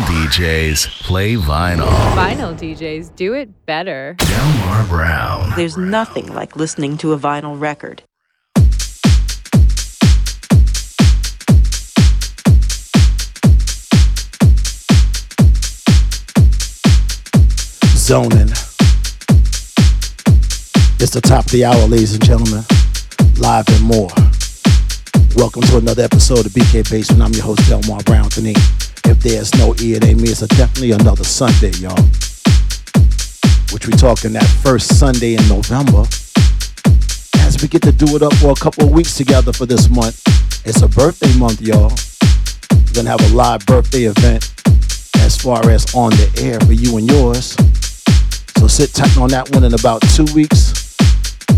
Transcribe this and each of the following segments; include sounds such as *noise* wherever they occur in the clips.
Vinyl DJs play vinyl. Vinyl DJs do it better. Delmar Brown. There's nothing like listening to a vinyl record. Zoning. It's the top of the hour, ladies and gentlemen. Live and more. Welcome to another episode of BK Basement. I'm your host, Delmar Brown. Anthony. If there's no E, it ain't me. It's definitely another Sunday, y'all. Which we talking that first Sunday in November. As we get to do it up for a couple of weeks together for this month. It's a birthday month, y'all. We're gonna have a live birthday event as far as on the air for you and yours. So sit tight on that one in about two weeks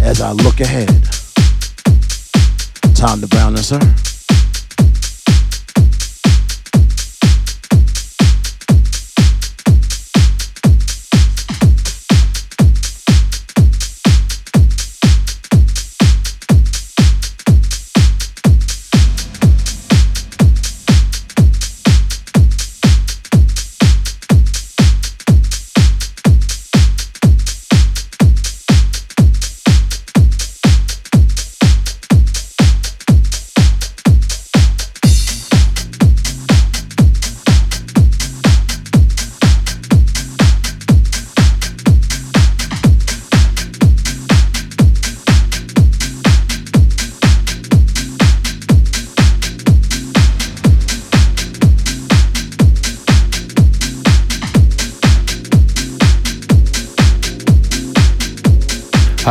as I look ahead. Time to Brown and Sir.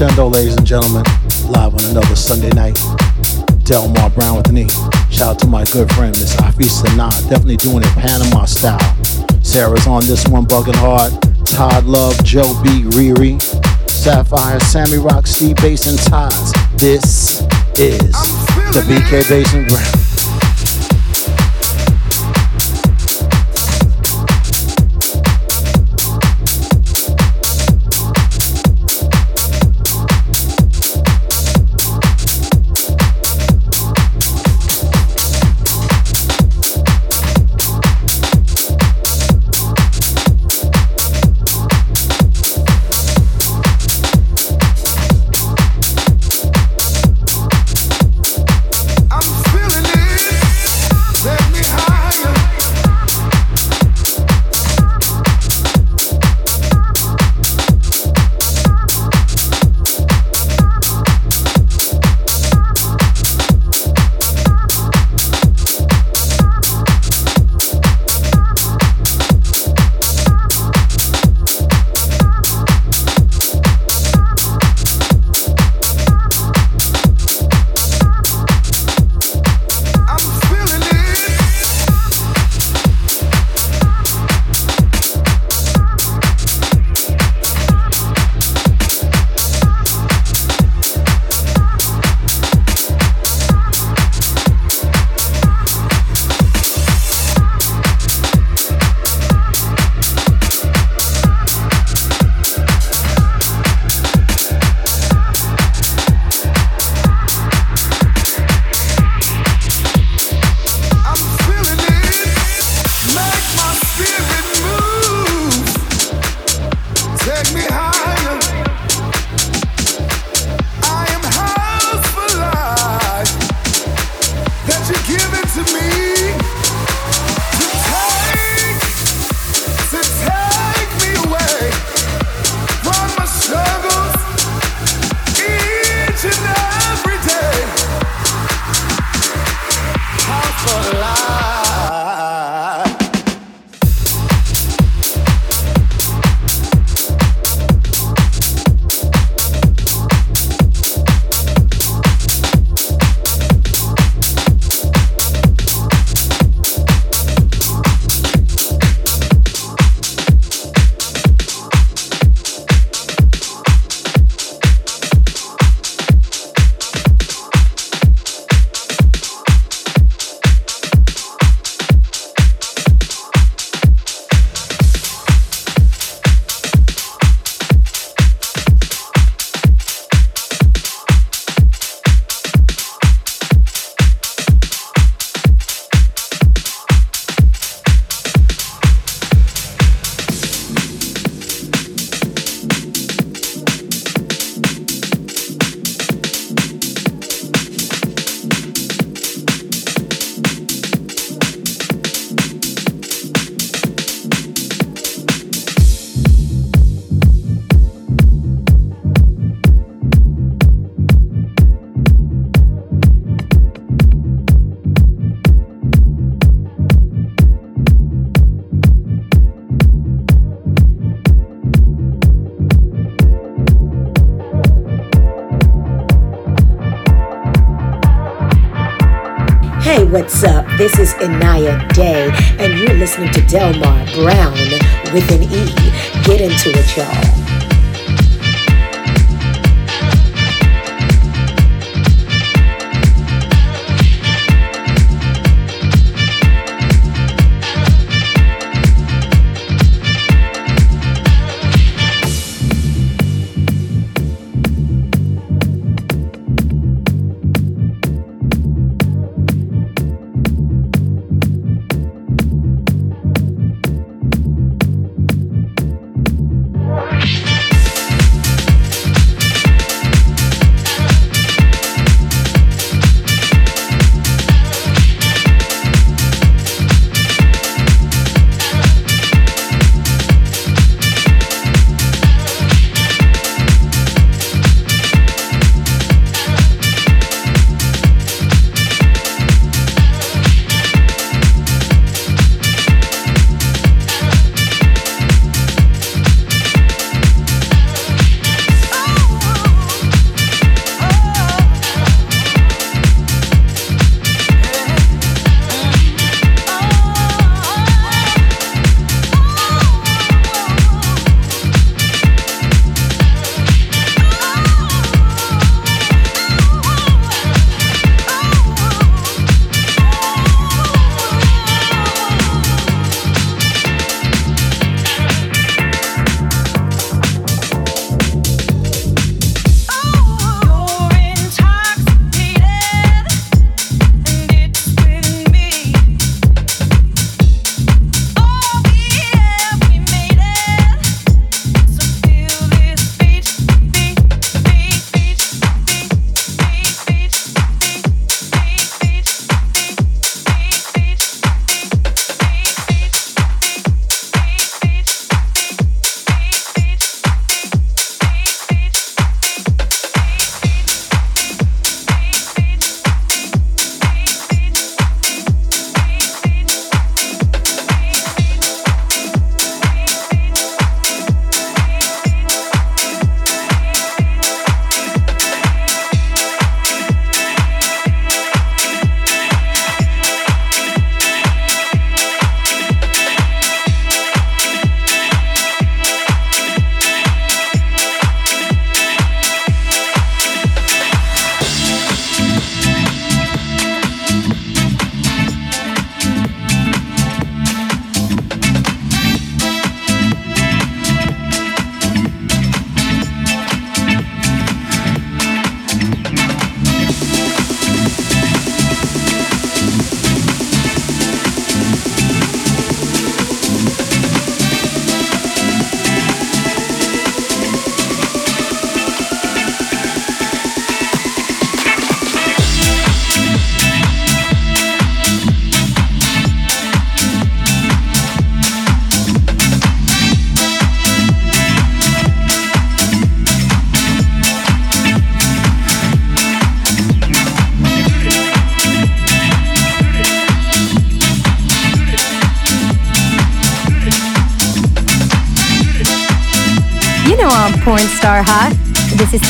Crescendo, ladies and gentlemen. Live on another Sunday night. Delmar Brown with me. Shout out to my good friend, Miss Afisa Nah. Definitely doing it Panama style. Sarah's on this one, bugging hard. Todd Love, Joe B, Riri, Sapphire, Sammy Rock, Steve Bass, and Ties. This is the BK Basement Brown.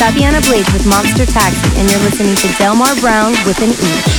Is Blades with Monster Taxi, and you're listening to Delmar Brown with an E.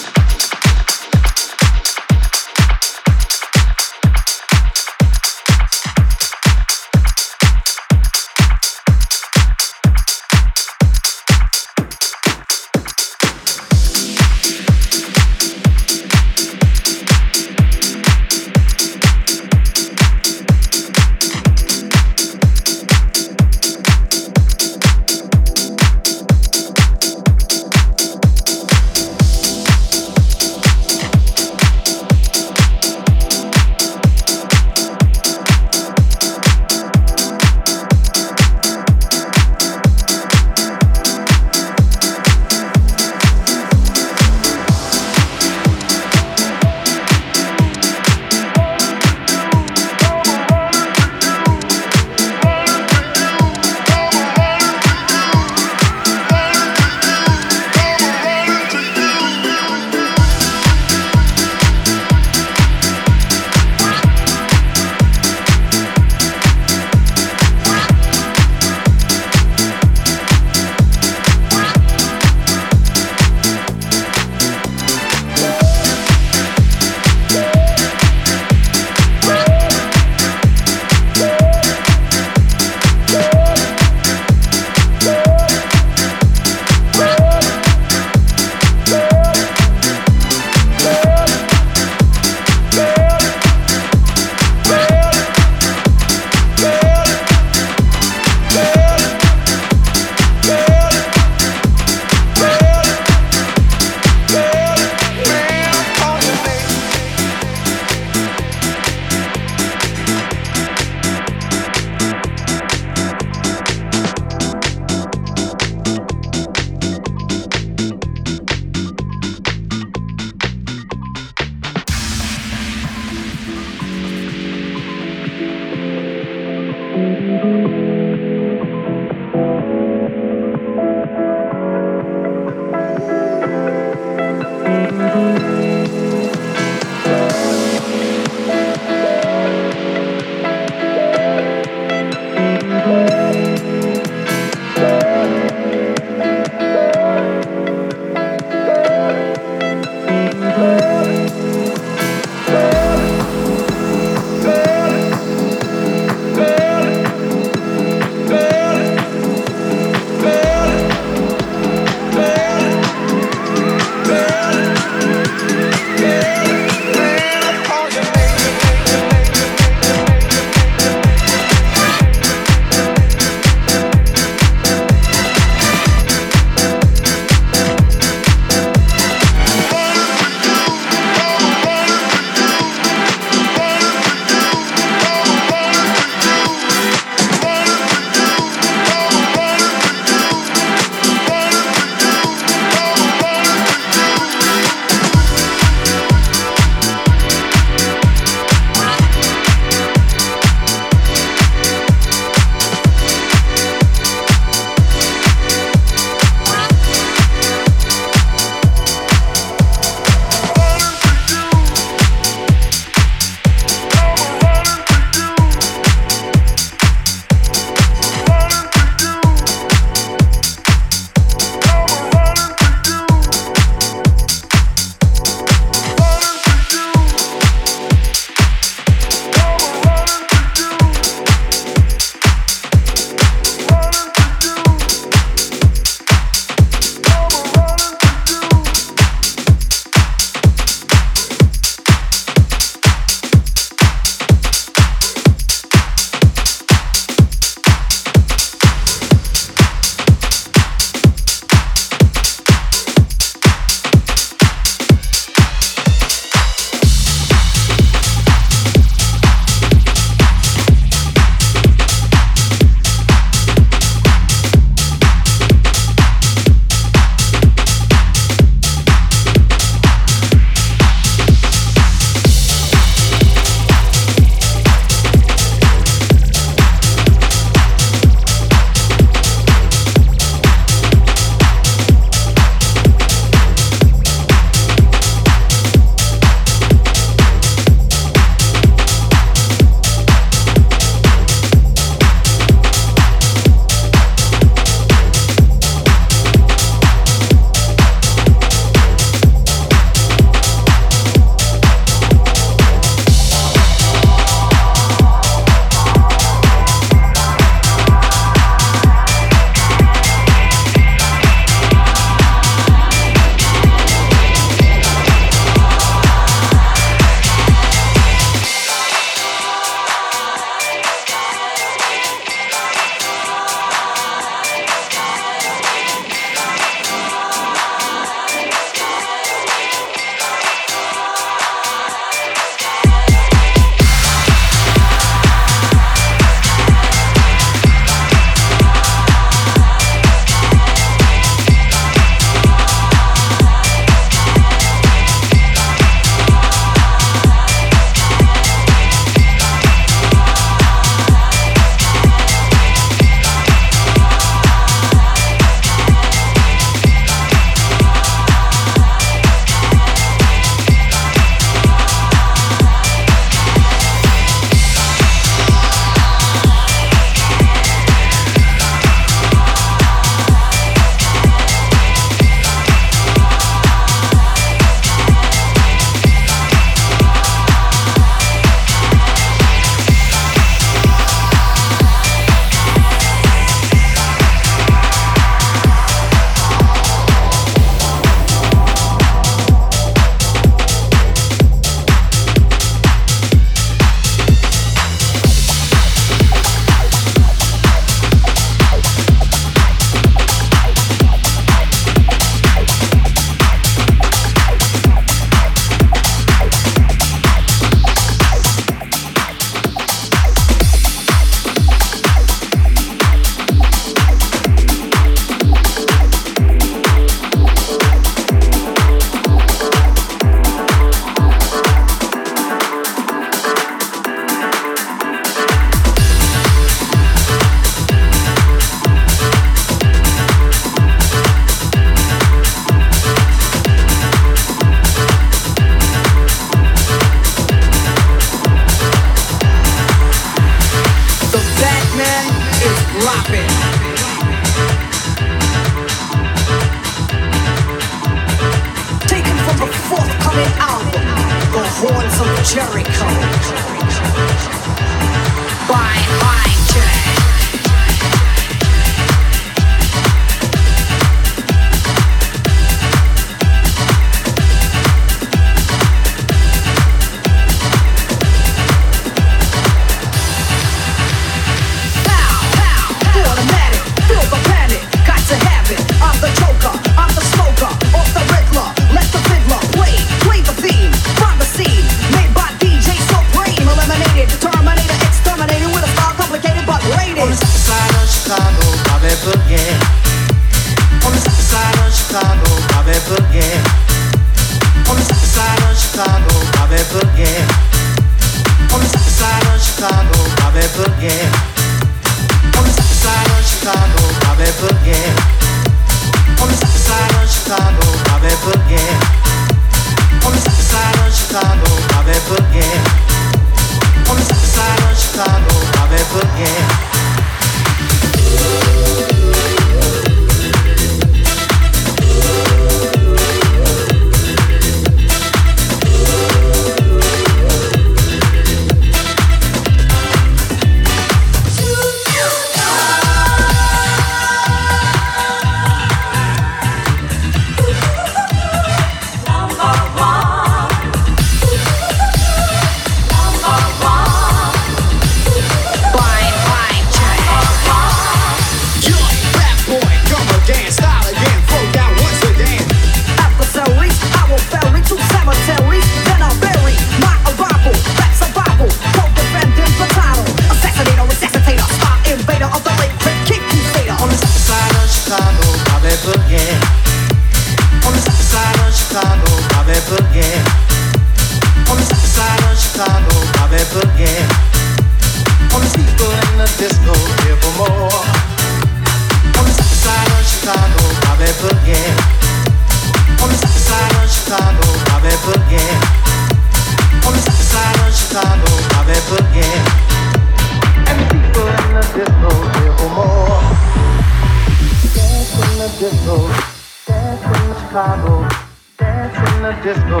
disco,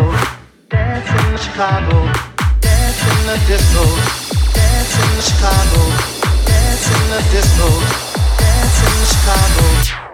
dance in Chicago, dance in the disco, dance in Chicago, dance in the disco, dance in the Chicago.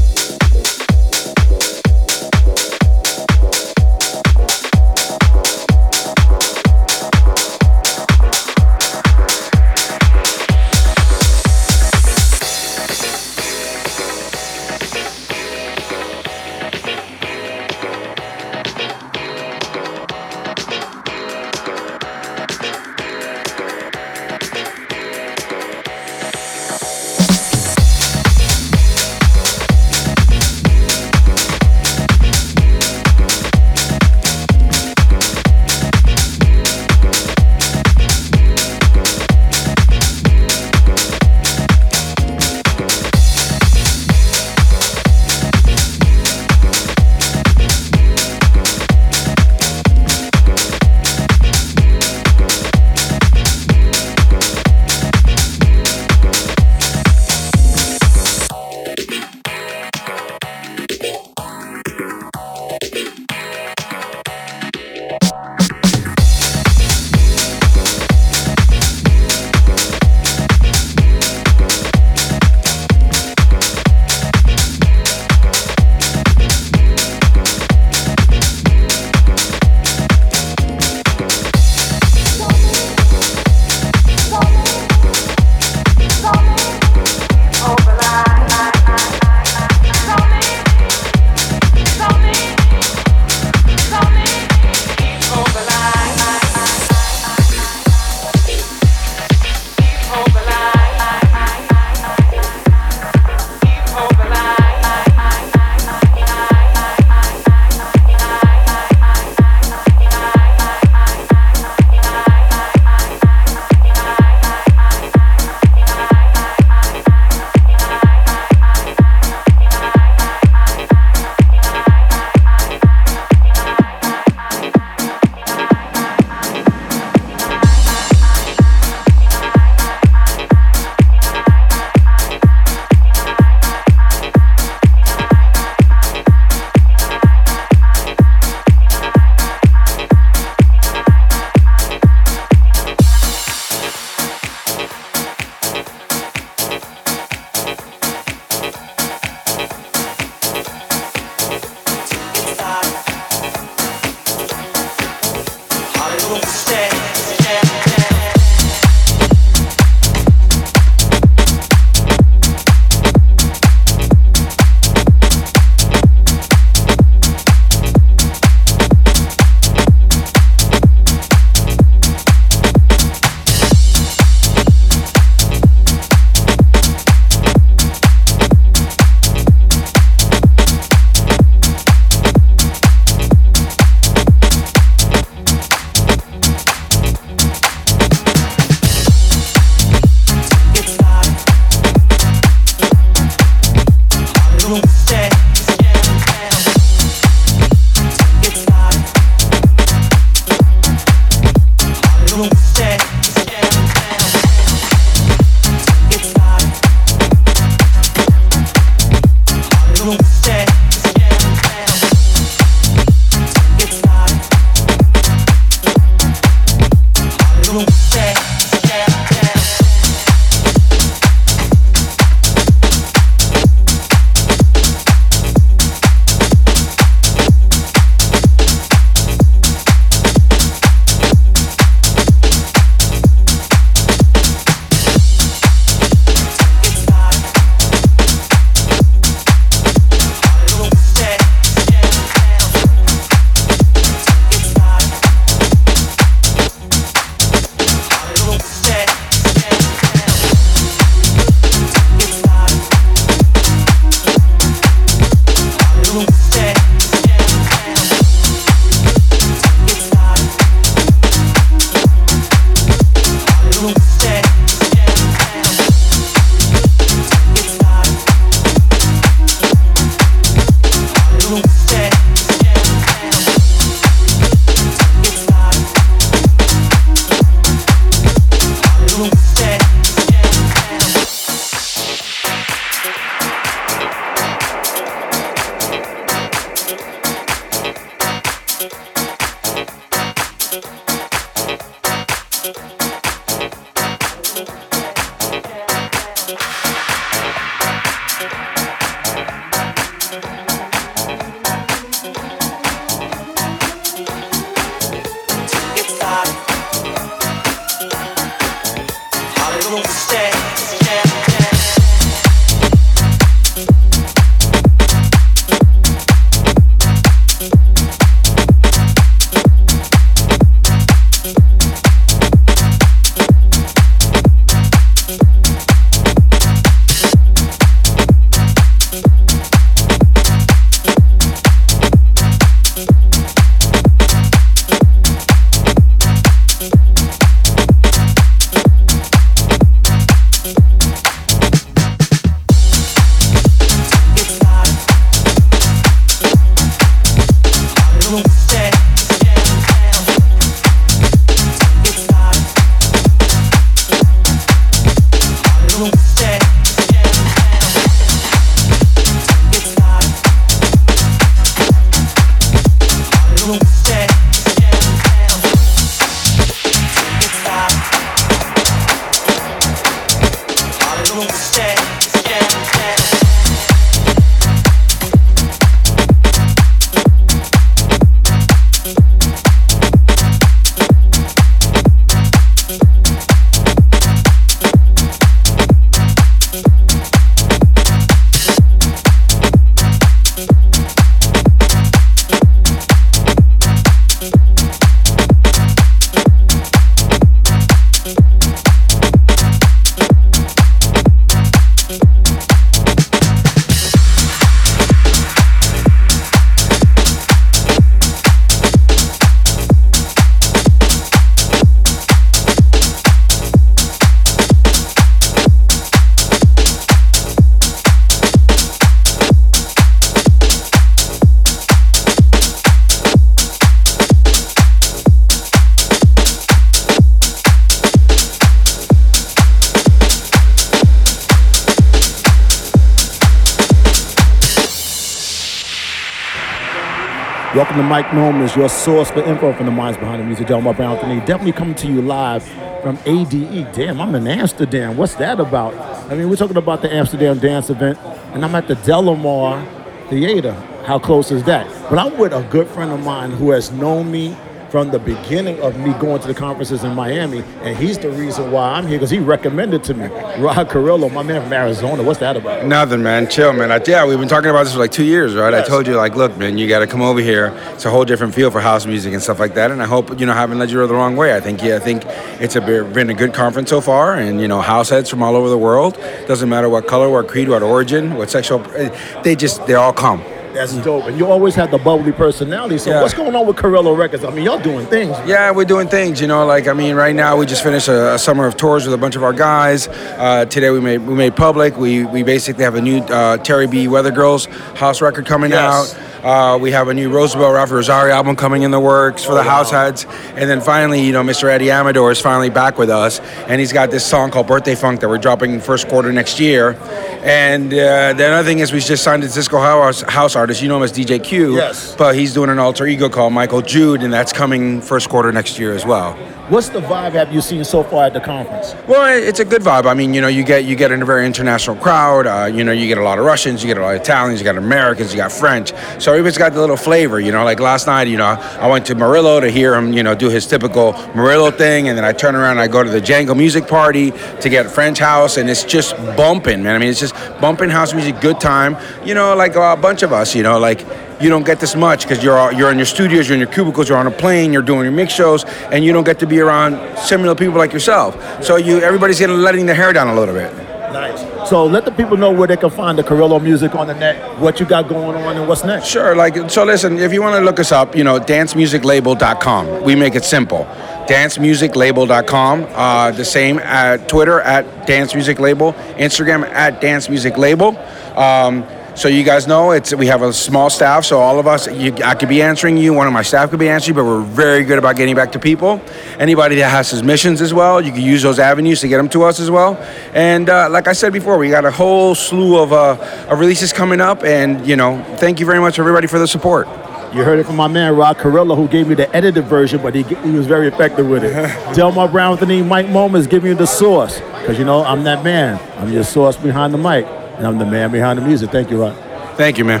Welcome to is your source for info from the minds behind the music. Delmar Brown Anthony. Definitely coming to you live from ADE. Damn, I'm in Amsterdam. What's that about? I mean, we're talking about the Amsterdam dance event, and I'm at the Delamar Theater. How close is that? But I'm with a good friend of mine who has known me from the beginning of me going to the conferences in Miami, and he's the reason why I'm here because he recommended to me. Rod Carrillo, my man from Arizona. What's that about? Nothing, man. Chill, man. I, yeah, we've been talking about this for like two years, right? I told you, like, look, man, you got to come over here. It's a whole different feel for house music and stuff like that. And I hope, you know, I haven't led you the wrong way. I think, yeah, I think it's a, been a good conference so far. And, you know, house heads from all over the world. Doesn't matter what color, what creed, what origin, what sexual, eh, they just, they all come. That's dope. And you always had the bubbly personality. So Yeah. what's going on with Carrillo Records? I mean, y'all doing things. Yeah, we're doing things. You know, like I mean, right now we just finished a, a summer of tours with a bunch of our guys. Uh, today we made we made public. We we basically have a new uh, Terry B. Weather Girls house record coming Yes. out. Uh, we have a new Roosevelt Rafa Rosario album coming in the works for the house heads. And then finally, you know, Mr. Eddie Amador is finally back with us. And he's got this song called Birthday Funk that we're dropping in first quarter next year. And uh, the other thing is we just signed a Cisco house, house artist. You know him as DJ Q. Yes. But he's doing an alter ego called Michael Jude, and that's coming first quarter next year as well. What's the vibe have you seen so far at the conference? Well, it's a good vibe. I mean, you know, you get you get in a very international crowd. Uh, you know, you get a lot of Russians, you get a lot of Italians, you got Americans, you got French. So everybody's got the little flavor. You know, like last night, you know, I went to Murillo to hear him, you know, do his typical Murillo thing, and then I turn around and I go to the Django Music Party to get French house, and it's just bumping, man. I mean, it's just bumping house music, good time. You know, like a bunch of us. You know, like you don't get this much because you're you're in your studios, you're in your cubicles, you're on a plane, you're doing your mix shows, and you don't get to be around similar people like yourself. So you everybody's getting letting their hair down a little bit. Nice. So let the people know where they can find the Carrillo music on the net, what you got going on, and what's next. Sure, like so. Listen, if you want to look us up, you know, dancemusiclabel.com. We make it simple. Dancemusiclabel.com. Uh, the same at Twitter at Dance Music Label, Instagram at Dance Music Label. Um, so you guys know it's we have a small staff, so all of us, you, I could be answering you, one of my staff could be answering, you, but we're very good about getting back to people. Anybody that has submissions as well, you can use those avenues to get them to us as well. And uh, like I said before, we got a whole slew of, uh, of releases coming up, and you know, thank you very much everybody for the support. You heard it from my man Rod Carrillo, who gave me the edited version, but he, he was very effective with it. *laughs* Delmar Brown with the name Mic Moments giving you the source. Because, you know, I'm that man. I'm your source behind the mic, and I'm the man behind the music. Thank you, Ron. Thank you, man.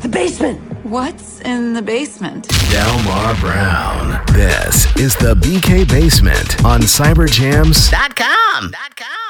The basement. What's in the basement? Delmar Brown. This is the BK Basement on cyberjamz.com. .com.